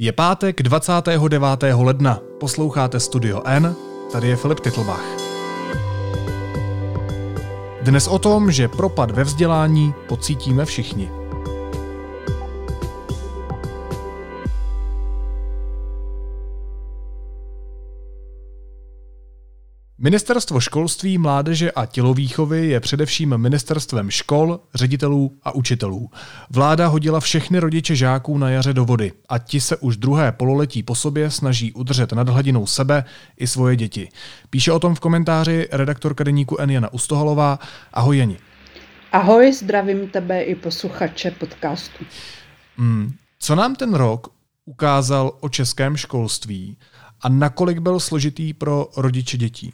Je pátek 29. ledna. Posloucháte Studio N, tady je Filip Titlbach. Dnes o tom, že propad ve vzdělání pocítíme všichni. Ministerstvo školství, mládeže a tělovýchovy je především ministerstvem škol, ředitelů a učitelů. Vláda hodila všechny rodiče žáků na jaře do vody a ti se už druhé pololetí po sobě snaží udržet nad hladinou sebe i svoje děti. Píše o tom v komentáři redaktorka deníku N. Jana Ustohalová. Ahoj Jani. Ahoj, zdravím tebe i posluchače podcastu. Hmm, co nám ten rok ukázal o českém školství a nakolik byl složitý pro rodiče dětí?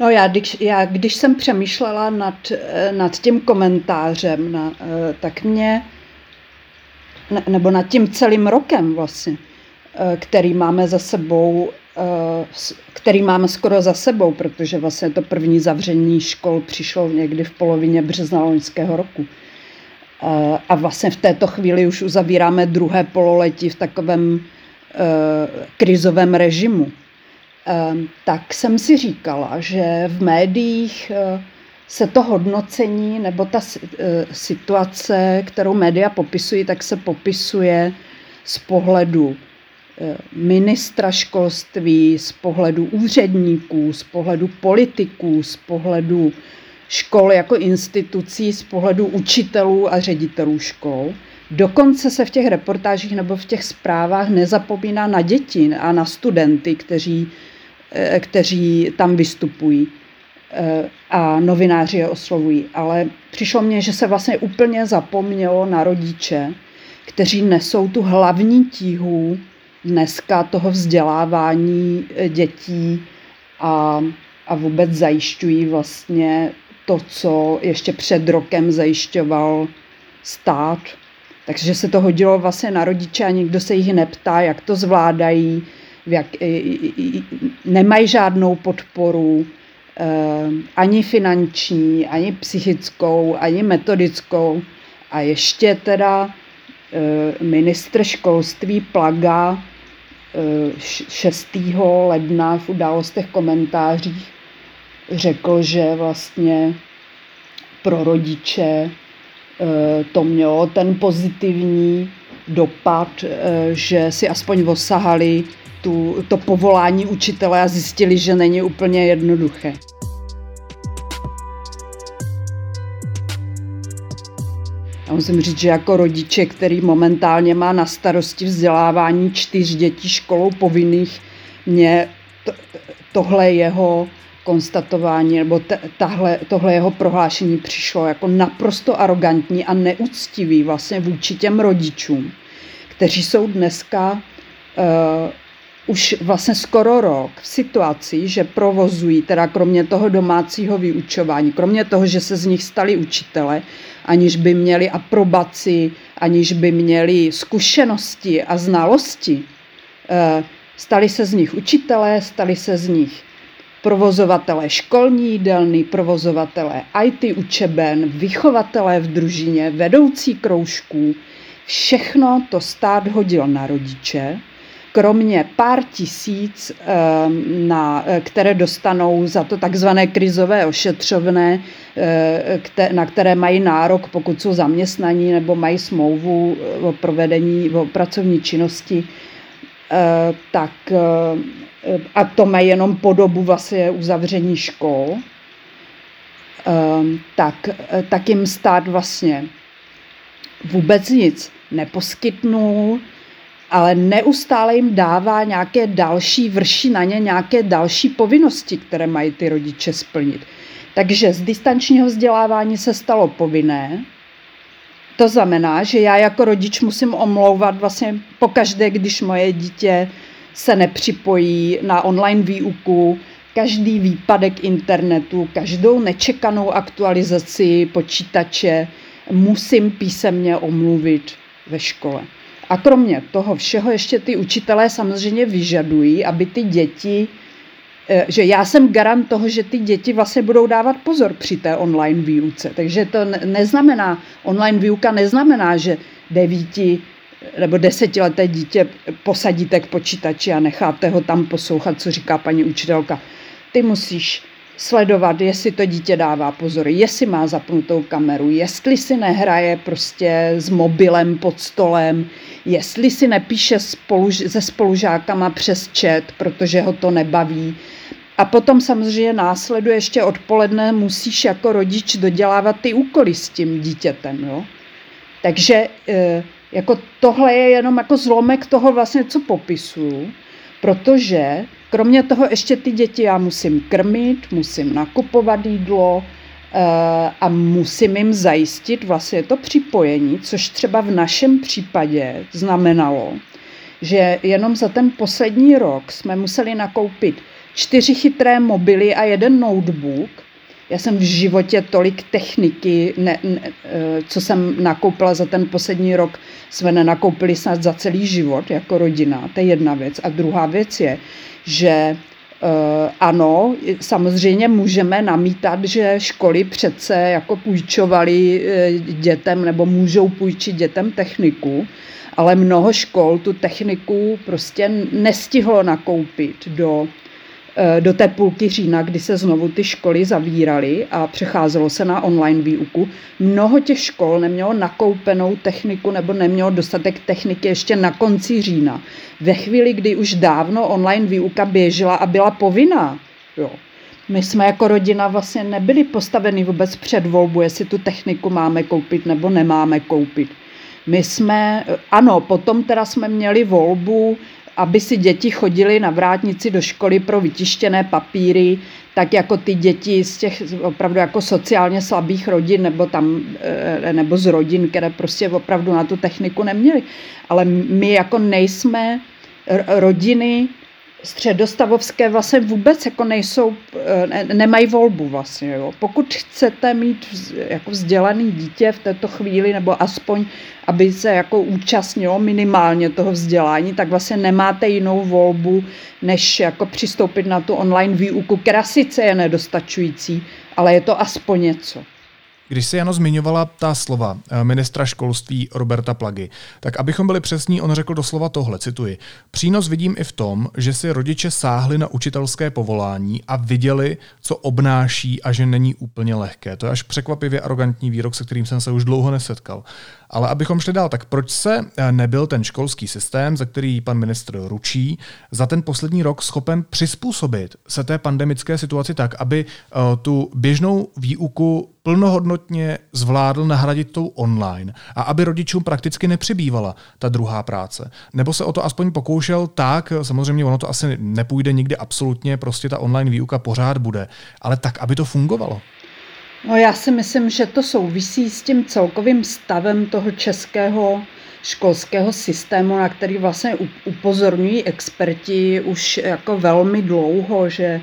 No já když, já, když jsem přemýšlela nad, eh, nad tím komentářem, na, eh, tak mě, ne, nebo nad tím celým rokem vlastně, eh, který máme za sebou, který máme skoro za sebou, protože vlastně to první zavření škol přišlo někdy v polovině března loňského roku. A vlastně v této chvíli už uzavíráme druhé pololetí v takovém krizovém režimu. Tak jsem si říkala, že v médiích eh, se to hodnocení nebo ta eh, situace, kterou média popisují, tak se popisuje z pohledu eh, ministra školství, z pohledu úředníků, z pohledu politiků, z pohledu škol jako institucí, z pohledu učitelů a ředitelů škol. Dokonce se v těch reportážích nebo v těch zprávách nezapomíná na děti a na studenty, kteří kteří tam vystupují eh, a novináři je oslovují. Ale přišlo mně, že se vlastně úplně zapomnělo na rodiče, kteří nesou tu hlavní tíhu dneska toho vzdělávání eh, dětí a, a vůbec zajišťují vlastně to, co ještě před rokem zajišťoval stát. Takže se to hodilo vlastně na rodiče a nikdo se jich neptá, jak to zvládají, jak, nemají žádnou podporu, eh, ani finanční, ani psychickou, ani metodickou. A ještě teda eh, ministr školství Plaga 6. Eh, ledna v událostech komentářích řekl, že vlastně pro rodiče to mělo ten pozitivní dopad, že si aspoň osahali tu, to povolání učitele a zjistili, že není úplně jednoduché. Já musím říct, že jako rodiče, který momentálně má na starosti vzdělávání čtyř dětí školou povinných, mě to, tohle jeho konstatování nebo tahle, tohle jeho prohlášení přišlo jako naprosto arrogantní a neúctivý vlastně vůči těm rodičům, kteří jsou dneska uh, už vlastně skoro rok v situaci, že provozují, teda kromě toho domácího vyučování, kromě toho, že se z nich stali učitele, aniž by měli aprobaci, aniž by měli zkušenosti a znalosti, eh, stali se z nich učitelé, stali se z nich provozovatelé školní jídelny, provozovatelé IT učeben, vychovatelé v družině, vedoucí kroužků. Všechno to stát hodil na rodiče, kromě pár tisíc, ehm, na, eh, které dostanou za to takzvané krizové ošetřovné, eh, na které mají nárok, pokud jsou zaměstnaní nebo mají smlouvu eh, o provedení o pracovní činnosti, tak a to mají jenom po dobu vlastně uzavření škol, ehm, tak, tak jim stát vlastně vůbec nic neposkytnul, ale neustále jim dává nějaké další, vrší na ně nějaké další povinnosti, které mají ty rodiče splnit. Takže z distančního vzdělávání se stalo povinné. To znamená, že já jako rodič musím omlouvat vlastně pokaždé, když moje dítě se nepřipojí na online výuku, každý výpadek internetu, každou nečekanou aktualizaci počítače musím písemně omluvit ve škole. A kromě toho všeho ještě ty učitelé samozřejmě vyžadují, aby ty děti, eh, že já jsem garant toho, že ty děti vlastně budou dávat pozor při té online výuce. Takže to neznamená, online výuka neznamená, že devíti nebo desetileté dítě posadíte k počítači a necháte ho tam poslouchat, co říká paní učitelka. Ty musíš sledovat, jestli to dítě dává pozor, jestli má zapnutou kameru, jestli si nehraje prostě s mobilem pod stolem, jestli si nepíše spolu, se spolužákama přes chat, protože ho to nebaví. A potom samozřejmě následuje ještě odpoledne, musíš jako rodič dodělávat ty úkoly s tím dítětem. Jo? Takže e, jako tohle je jenom jako zlomek toho vlastně, co popisuju, protože kromě toho ještě ty děti já musím krmit, musím nakupovat jídlo e, a musím jim zajistit vlastně to připojení, což třeba v našem případě znamenalo, že jenom za ten poslední rok jsme museli nakoupit čtyři chytré mobily a jeden notebook. Já jsem v životě tolik techniky, ne, ne, eh, co jsem nakoupila za ten poslední rok, jsme nenakoupili snad za celý život jako rodina. To je jedna věc. A druhá věc je, že Uh, ano, samozřejmě můžeme namítat, že školy přece jako půjčovaly uh, dětem nebo můžou půjčit dětem techniku, ale mnoho škol tu techniku prostě nestihlo nakoupit do Eh, do té půlky října, kdy se znovu ty školy zavíraly a přecházelo se na online výuku. Mnoho těch škol nemělo nakoupenou techniku nebo nemělo dostatek techniky ještě na konci října. Ve chvíli, kdy už dávno online výuka běžela a byla povinná. Jo. My jsme jako rodina vlastně nebyli postaveni vůbec před volbu, jestli tu techniku máme koupit nebo nemáme koupit. My jsme, ano, potom teda jsme měli volbu, aby si děti chodily na vrátnici do školy pro vytištěné papíry, tak jako ty děti z těch opravdu jako sociálně slabých rodin nebo tam, eh, nebo z rodin, které prostě opravdu na tu techniku neměly. Ale my jako nejsme rodiny, středostavovské vlastně vůbec jako nejsou, eh, ne, nemají volbu vlastně. Jo. Pokud chcete mít jako vzdělaný dítě v této chvíli, nebo aspoň, aby se jako účastnilo minimálně toho vzdělání, tak vlastně nemáte jinou volbu, než jako přistoupit na tu online výuku, která sice je nedostačující, ale je to aspoň něco. Když se Jano zmiňovala ta slova eh, ministra školství Roberta Plagy, tak abychom byli přesní, on řekl doslova tohle, cituji. Přínos vidím i v tom, že si rodiče sáhli na učitelské povolání a viděli, co obnáší a že není úplně lehké. To je až překvapivě arrogantní výrok, se kterým jsem se už dlouho nesetkal. Ale abychom šli dál, tak proč se eh, nebyl ten školský systém, za který pan ministr ručí, za ten poslední rok schopen přizpůsobit se té pandemické situaci tak, aby eh, tu běžnou výuku plnohodnotně zvládl nahradit tou online a aby rodičům prakticky nepřibývala ta druhá práce. Nebo se o to aspoň pokoušel tak, samozřejmě ono to asi nepůjde nikdy absolutně, prostě ta online výuka pořád bude, ale tak, aby to fungovalo. No já si myslím, že to souvisí s tím celkovým stavem toho českého školského systému, na který vlastně upozorňují experti už jako velmi dlouho, že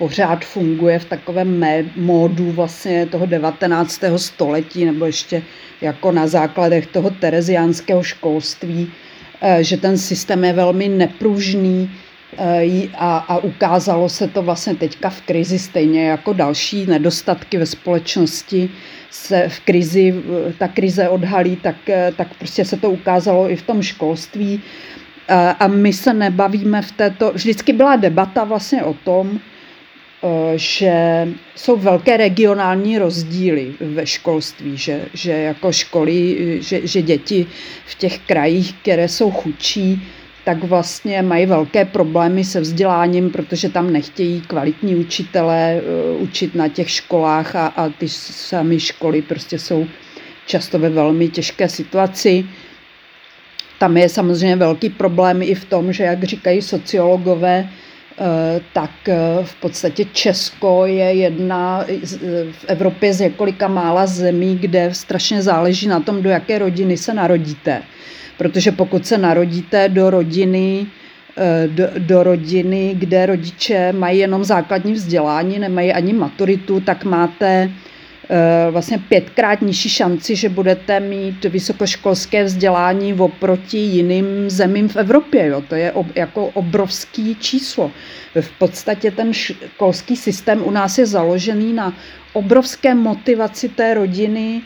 pořád funguje v takovém módu vlastně toho 19. století nebo ještě jako na základech toho tereziánského školství, eh, že ten systém je velmi nepružný, Eh, a, a ukázalo se to vlastně teďka v krizi stejně jako další nedostatky ve společnosti se v krizi, ta krize odhalí, tak, eh, tak prostě se to ukázalo i v tom školství. Eh, a my se nebavíme v této, vždycky byla debata vlastně o tom, že jsou velké regionální rozdíly ve školství, že, že jako školy, že, že děti v těch krajích, které jsou chudší, tak vlastně mají velké problémy se vzděláním, protože tam nechtějí kvalitní učitelé uh, učit na těch školách a, a ty samé školy prostě jsou často ve velmi těžké situaci. Tam je samozřejmě velký problém i v tom, že jak říkají sociologové, tak uh, v podstatě Česko je jedna v Evropě z několika mála zemí, kde strašně záleží na tom, do jaké rodiny se narodíte. Protože pokud se narodíte do rodiny, eh, do, do rodiny, kde rodiče mají jenom základní vzdělání, nemají ani maturitu, tak máte eh, vlastně pětkrát nižší šanci, že budete mít vysokoškolské vzdělání oproti jiným zemím v Evropě. Jo. To je ob, jako obrovský číslo. V podstatě ten školský systém u nás je založený na obrovské motivaci té rodiny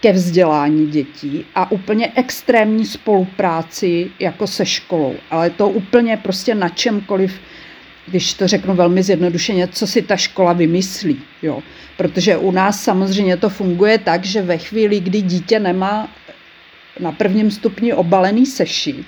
ke vzdělání dětí a úplně extrémní spolupráci jako se školou. Ale to úplně prostě na čemkoliv, když to řeknu velmi zjednodušeně, co si ta škola vymyslí. Jo. Protože u nás samozřejmě to funguje tak, že ve chvíli, kdy dítě nemá na prvním stupni obalený sešit,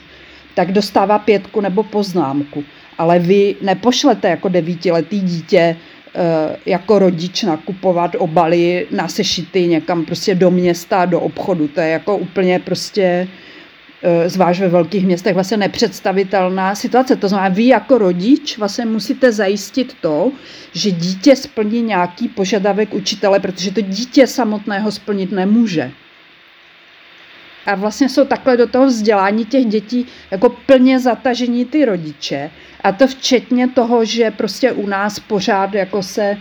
tak dostává pětku nebo poznámku. Ale vy nepošlete jako devítiletý dítě Eh, jako rodič nakupovat obaly na sešity někam prostě do města, do obchodu. To je jako úplně prostě zvlášť ve velkých městech vlastně nepředstavitelná situace. To znamená, vy jako rodič vlastně musíte zajistit to, že dítě splní nějaký požadavek učitele, protože to dítě samotného splnit nemůže a vlastně jsou takhle do toho vzdělání těch dětí jako plně zatažení ty rodiče. A to včetně toho, že prostě u nás pořád jako se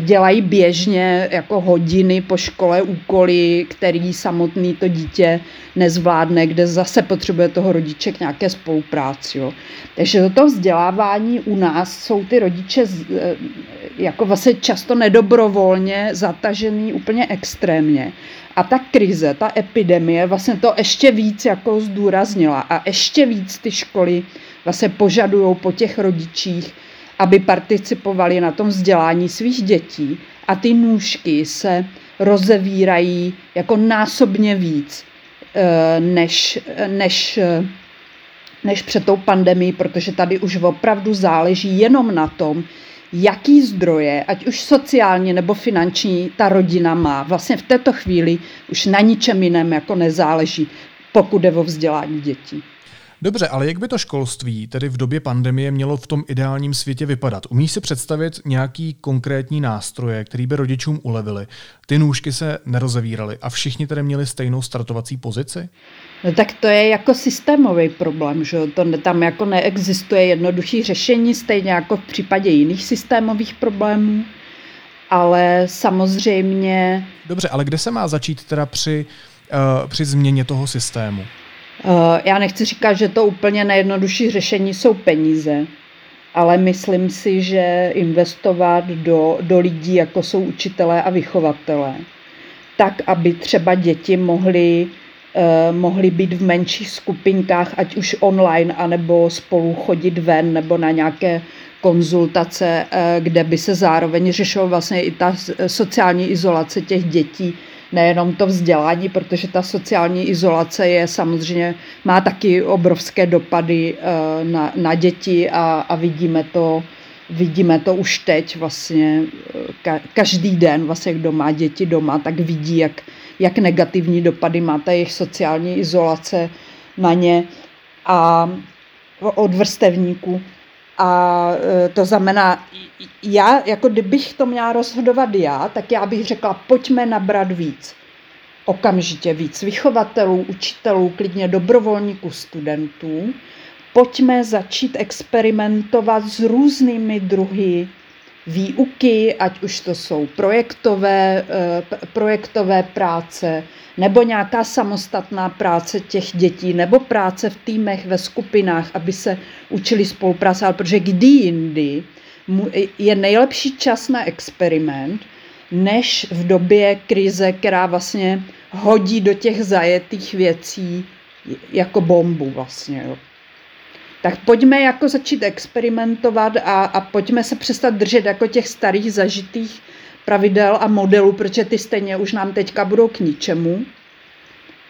dělají běžně jako hodiny po škole úkoly, který samotný to dítě nezvládne, kde zase potřebuje toho rodiče k nějaké spolupráci. Jo. Takže do toho vzdělávání u nás jsou ty rodiče eh, jako vlastně často nedobrovolně zatažený úplně extrémně. A ta krize, ta epidemie vlastně to ještě víc jako zdůraznila a ještě víc ty školy vlastně požadují po těch rodičích, aby participovali na tom vzdělání svých dětí a ty nůžky se rozevírají jako násobně víc eh, než, než, než před tou pandemí, protože tady už opravdu záleží jenom na tom, jaký zdroje, ať už sociální nebo finanční, ta rodina má. Vlastně v této chvíli už na ničem jiném jako nezáleží, pokud jde o vzdělání dětí. Dobře, ale jak by to školství, tedy v době pandemie, mělo v tom ideálním světě vypadat? Umíš si představit nějaký konkrétní nástroje, který by rodičům ulevili? Ty nůžky se nerozevíraly a všichni tedy měli stejnou startovací pozici? No tak to je jako systémový problém, že to tam jako neexistuje jednoduchý řešení, stejně jako v případě jiných systémových problémů, ale samozřejmě... Dobře, ale kde se má začít teda při, uh, při změně toho systému? Uh, já nechci říkat, že to úplně nejjednodušší řešení jsou peníze, ale myslím si, že investovat do, do lidí, jako jsou učitelé a vychovatelé, tak, aby třeba děti mohly Eh, mohly být v menších skupinkách, ať už online, anebo spolu chodit ven, nebo na nějaké konzultace, eh, kde by se zároveň řešilo vlastně i ta sociální izolace těch dětí, nejenom to vzdělání, protože ta sociální izolace je samozřejmě, má taky obrovské dopady eh, na, na děti a, a vidíme to vidíme to už teď vlastně každý den, vlastně kdo má děti doma, tak vidí, jak, jak negativní dopady má ta jejich sociální izolace na ně a od vrstevníků. A e, to znamená, já, jako kdybych to měla rozhodovat já, tak já bych řekla, pojďme nabrat víc. Okamžitě víc vychovatelů, učitelů, klidně dobrovolníků, studentů. Pojďme začít experimentovat s různými druhy výuky, ať už to jsou projektové, eh, projektové práce, nebo nějaká samostatná práce těch dětí, nebo práce v týmech, ve skupinách, aby se učili spolupracovat, protože kdy jindy je nejlepší čas na experiment, než v době krize, která vlastně hodí do těch zajetých věcí jako bombu vlastně. Jo tak pojďme jako začít experimentovat a, a pojďme se přestat držet jako těch starých zažitých pravidel a modelů, protože ty stejně už nám teďka budou k ničemu.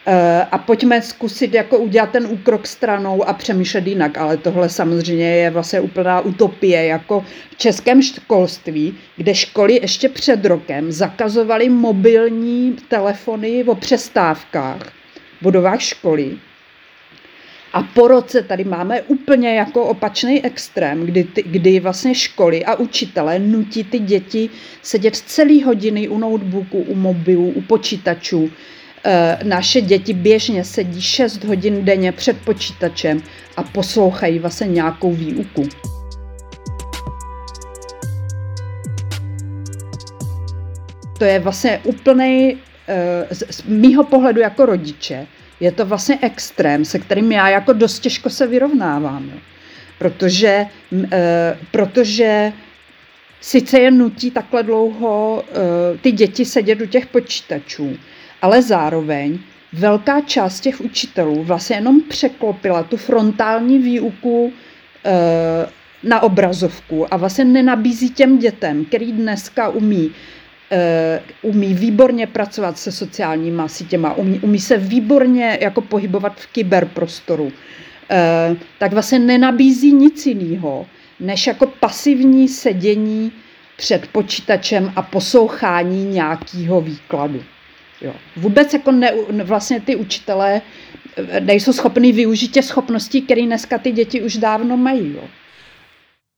E, a pojďme zkusit jako udělat ten úkrok stranou a přemýšlet jinak, ale tohle samozřejmě je vlastně úplná utopie, jako v českém školství, kde školy ještě před rokem zakazovaly mobilní telefony o přestávkách v budovách školy, a po roce tady máme úplně jako opačný extrém, kdy, ty, kdy vlastně školy a učitelé nutí ty děti sedět celý hodiny u notebooku, u mobilů, u počítačů. E, naše děti běžně sedí 6 hodin denně před počítačem a poslouchají vlastně nějakou výuku. To je vlastně úplný, e, z mýho pohledu jako rodiče, je to vlastně extrém, se kterým já jako dost těžko se vyrovnávám. Jo. Protože, e, protože sice je nutí takhle dlouho e, ty děti sedět u těch počítačů, ale zároveň velká část těch učitelů vlastně jenom překlopila tu frontální výuku e, na obrazovku a vlastně nenabízí těm dětem, který dneska umí umí výborně pracovat se sociálníma sítěma, umí, umí se výborně jako pohybovat v kyberprostoru, uh, tak vlastně nenabízí nic jiného, než jako pasivní sedění před počítačem a poslouchání nějakého výkladu. Jo. Vůbec jako ne, vlastně ty učitelé eh, nejsou schopni využít těch schopností, které dneska ty děti už dávno mají. Jo.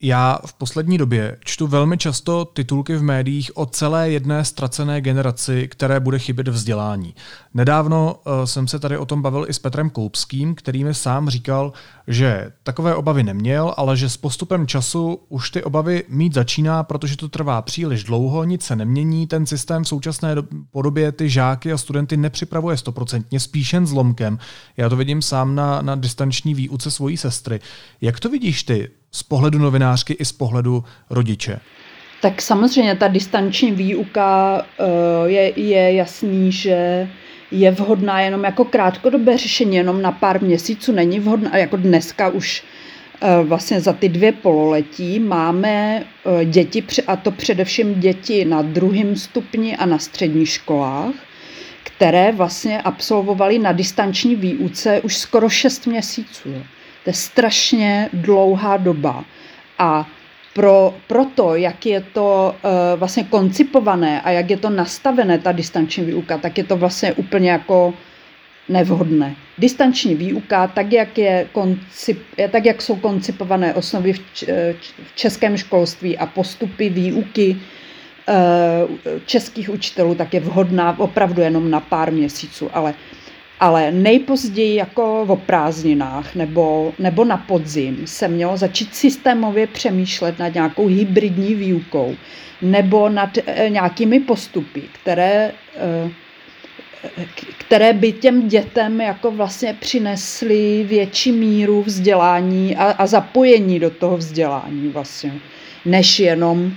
Já v poslední době čtu velmi často titulky v médiích o celé jedné ztracené generaci, které bude chybět vzdělání. Nedávno uh, jsem se tady o tom bavil i s Petrem Koupským, který mi sám říkal, že takové obavy neměl, ale že s postupem času už ty obavy mít začíná, protože to trvá příliš dlouho, nic se nemění, ten systém v současné podobě ty žáky a studenty nepřipravuje stoprocentně, spíš jen zlomkem. Já to vidím sám na, na distanční výuce svojí sestry. Jak to vidíš ty? Z pohledu novinářky i z pohledu rodiče? Tak samozřejmě ta distanční výuka eh, je, je jasný, že je vhodná jenom jako krátkodobé řešení, jenom na pár měsíců. Není vhodná, jako dneska už eh, vlastně za ty dvě pololetí máme eh, děti, a to především děti na druhém stupni a na středních školách, které vlastně absolvovaly na distanční výuce už skoro 6 měsíců. To je strašně dlouhá doba. A pro, pro to, jak je to uh, vlastně koncipované a jak je to nastavené, ta distanční výuka, tak je to vlastně úplně jako nevhodné. Distanční výuka, tak jak, je koncip, tak jak jsou koncipované osnovy v, v českém školství a postupy výuky uh, českých učitelů, tak je vhodná opravdu jenom na pár měsíců, ale ale nejpozději jako o prázdninách nebo, nebo na podzim se mělo začít systémově přemýšlet nad nějakou hybridní výukou nebo nad e, nějakými postupy, které, e, které by těm dětem jako vlastně přinesly větší míru vzdělání a, a zapojení do toho vzdělání vlastně, než jenom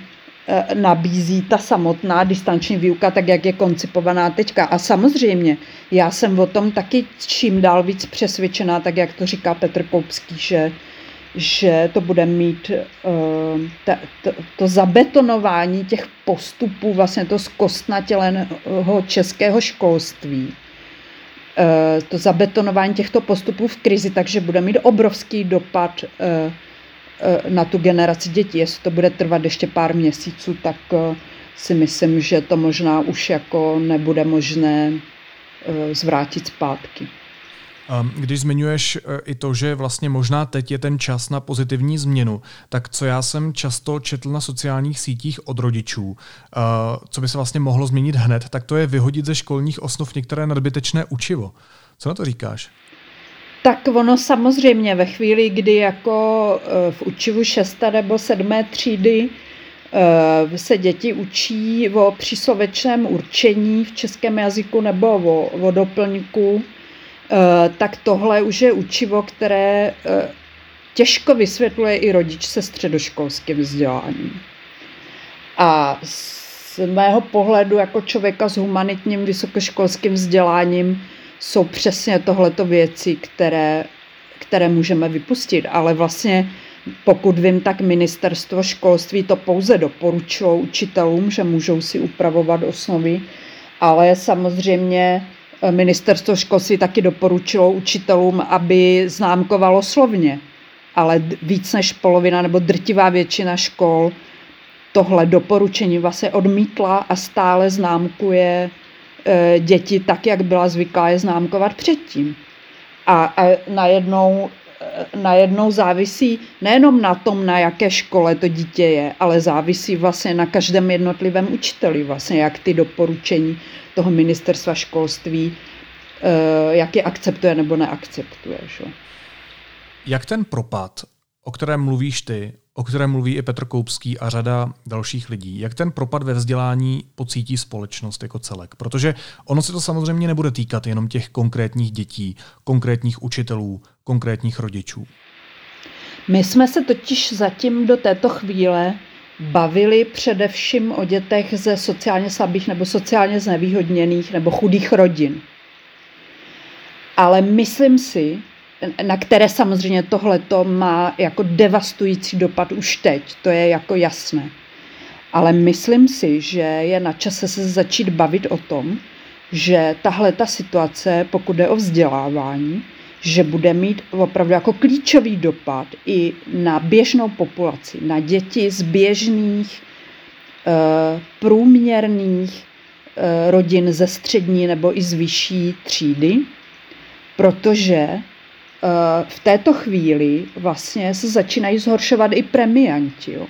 nabízí ta samotná distanční výuka, tak jak je koncipovaná teďka. A samozřejmě, já jsem o tom taky čím dál víc přesvědčená, tak jak to říká Petr Koupský, že, že to bude mít uh, ta, to, to zabetonování těch postupů, vlastně to zkostnatěleného českého školství, uh, to zabetonování těchto postupů v krizi, takže bude mít obrovský dopad uh, Eh, na tu generaci dětí. Jestli to bude trvat ještě pár měsíců, tak eh, si myslím, že to možná už jako nebude možné eh, zvrátit zpátky. Když zmiňuješ i to, že vlastně možná teď je ten čas na pozitivní změnu, tak co já jsem často četl na sociálních sítích od rodičů, co by se vlastně mohlo změnit hned, tak to je vyhodit ze školních osnov některé nadbytečné učivo. Co na to říkáš? Tak ono samozřejmě ve chvíli, kdy jako eh, v učivu 6. nebo 7. třídy eh, se děti učí o příslovečném určení v českém jazyku nebo o, o doplňku, eh, tak tohle už je učivo, které těžko vysvětluje i rodič se středoškolským vzděláním. A z mého pohledu jako člověka s humanitním vysokoškolským vzděláním jsou přesně tohleto věci, které, které můžeme vypustit. Ale vlastně, pokud vím, tak ministerstvo školství to pouze doporučilo učitelům, že můžou si upravovat osnovy, ale samozřejmě eh, ministerstvo školství taky doporučilo učitelům, aby známkovalo slovně. Ale víc než polovina nebo drtivá většina škol tohle doporučení vlastně odmítla a stále známkuje děti tak, jak byla zvyklá je známkovat předtím. A, a najednou, e, najednou závisí nejenom na tom, na jaké škole to dítě je, ale závisí vlastně na každém jednotlivém učiteli, vlastně jak ty doporučení toho ministerstva školství, e, jak je akceptuje nebo neakceptuje. Že? Jak ten propad, o kterém mluvíš ty, o kterém mluví i Petr Koupský a řada dalších lidí. Jak ten propad ve vzdělání pocítí společnost jako celek? Protože ono se to samozřejmě nebude týkat jenom těch konkrétních dětí, konkrétních učitelů, konkrétních rodičů. My jsme se totiž zatím do této chvíle bavili především o dětech ze sociálně slabých nebo sociálně znevýhodněných nebo chudých rodin. Ale myslím si, na které samozřejmě tohleto má jako devastující dopad už teď, to je jako jasné. Ale myslím si, že je na čase se začít bavit o tom, že tahle ta situace, pokud jde o vzdělávání, že bude mít opravdu jako klíčový dopad i na běžnou populaci, na děti z běžných, eh, průměrných eh, rodin ze střední nebo i z vyšší třídy, protože v této chvíli vlastně se začínají zhoršovat i premianti jo,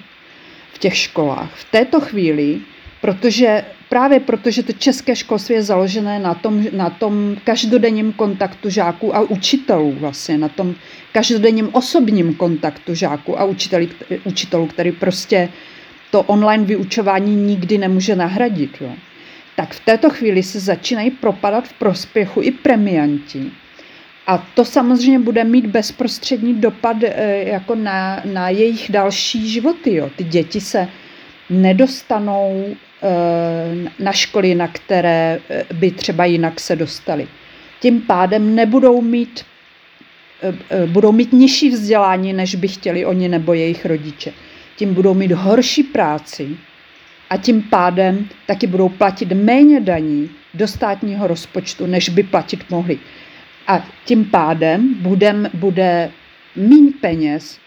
v těch školách. V této chvíli, protože právě protože to české školství je založené na tom, na tom každodenním kontaktu žáků a učitelů, vlastně na tom každodenním osobním kontaktu žáků a učitelů, učitelů který prostě to online vyučování nikdy nemůže nahradit. Jo. Tak v této chvíli se začínají propadat v prospěchu i premianti. A to samozřejmě bude mít bezprostřední dopad eh, jako na, na jejich další životy. Jo. Ty děti se nedostanou Eh, na školy, na které eh, by třeba jinak se dostali. Tím pádem nebudou mít, budou mít nižší vzdělání, než by chtěli oni nebo jejich rodiče. Tím budou mít horší práci a tím pádem taky budou platit méně daní do státního rozpočtu, než by platit mohli. A tím pádem budem, bude méně peněz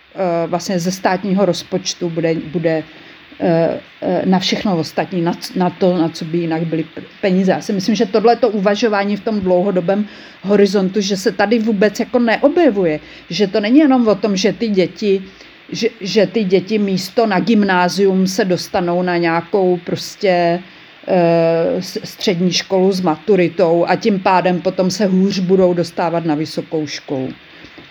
vlastně ze státního rozpočtu bude, bude Eh, eh, na všechno ostatní, na, na to, na co by jinak byly peníze. Já si myslím, že tohleto uvažování v tom dlouhodobém horizontu, že se tady vůbec jako neobjevuje, že to není jenom o tom, že ty děti že, že ty děti místo na gymnázium se dostanou na nějakou prostě střední školu s maturitou a tím pádem potom se hůř budou dostávat na vysokou školu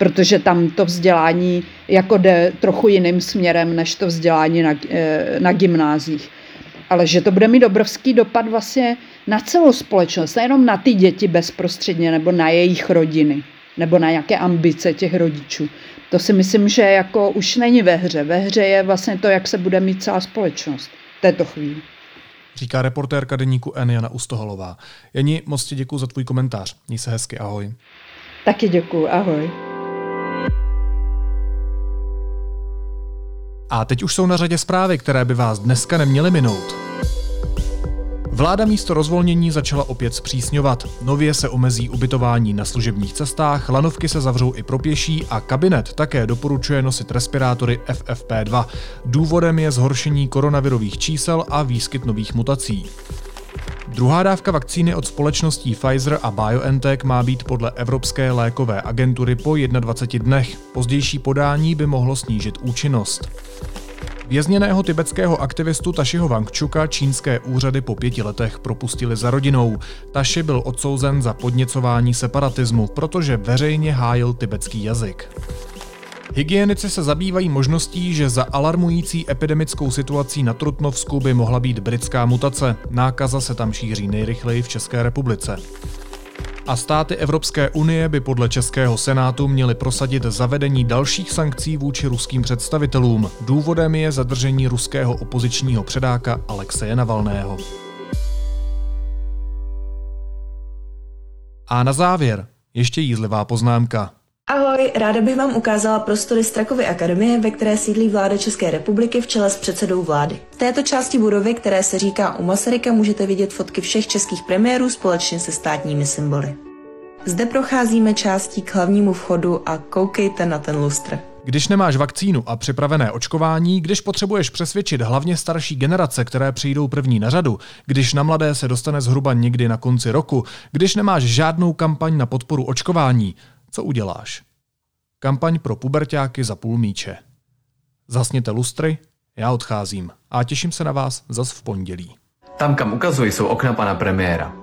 protože tam to vzdělání jako jde trochu jiným směrem, než to vzdělání na, eh, na gymnázích. Ale že to bude mít obrovský dopad vlastně na celou společnost, nejenom na ty děti bezprostředně, nebo na jejich rodiny, nebo na nějaké ambice těch rodičů. To si myslím, že jako už není ve hře. Ve hře je vlastně to, jak se bude mít celá společnost této chvíli. Říká reportérka deníku N. Jana Ustoholová. Jeni, moc ti děkuji za tvůj komentář. Měj se hezky, ahoj. Taky děkuji, ahoj. A teď už jsou na řadě zprávy, které by vás dneska neměly minout. Vláda místo rozvolnění začala opět zpřísňovat. Nově se omezí ubytování na služebních cestách, lanovky se zavřou i pro pěší a kabinet také doporučuje nosit respirátory FFP2. Důvodem je zhoršení koronavirových čísel a výskyt nových mutací. Druhá dávka vakcíny od společností Pfizer a BioNTech má být podle Evropské lékové agentury po 21 dnech. Pozdější podání by mohlo snížit účinnost. Vězněného tibetského aktivistu Tašiho Wangchuka čínské úřady po pěti letech propustili za rodinou. Taši byl odsouzen za podněcování separatismu, protože veřejně hájil tibetský jazyk. Hygienici se zabývají možností, že za alarmující epidemickou situací na Trutnovsku by mohla být britská mutace. Nákaza se tam šíří nejrychleji v České republice. A státy Evropské unie by podle Českého senátu měly prosadit zavedení dalších sankcí vůči ruským představitelům. Důvodem je zadržení ruského opozičního předáka Alexeje Navalného. A na závěr ještě jízlivá poznámka. Ahoj, ráda bych vám ukázala prostory Strakovy akademie, ve které sídlí vláda České republiky v čele s předsedou vlády. V této části budovy, které se říká u Masaryka, můžete vidět fotky všech českých premiérů společně se státními symboly. Zde procházíme částí k hlavnímu vchodu a koukejte na ten lustr. Když nemáš vakcínu a připravené očkování, když potřebuješ přesvědčit hlavně starší generace, které přijdou první na řadu, když na mladé se dostane zhruba někdy na konci roku, když nemáš žádnou kampaň na podporu očkování, co uděláš? Kampaň pro pubertáky za půl míče. Zasněte lustry, já odcházím a těším se na vás zas v pondělí. Tam, kam ukazují, jsou okna pana premiéra.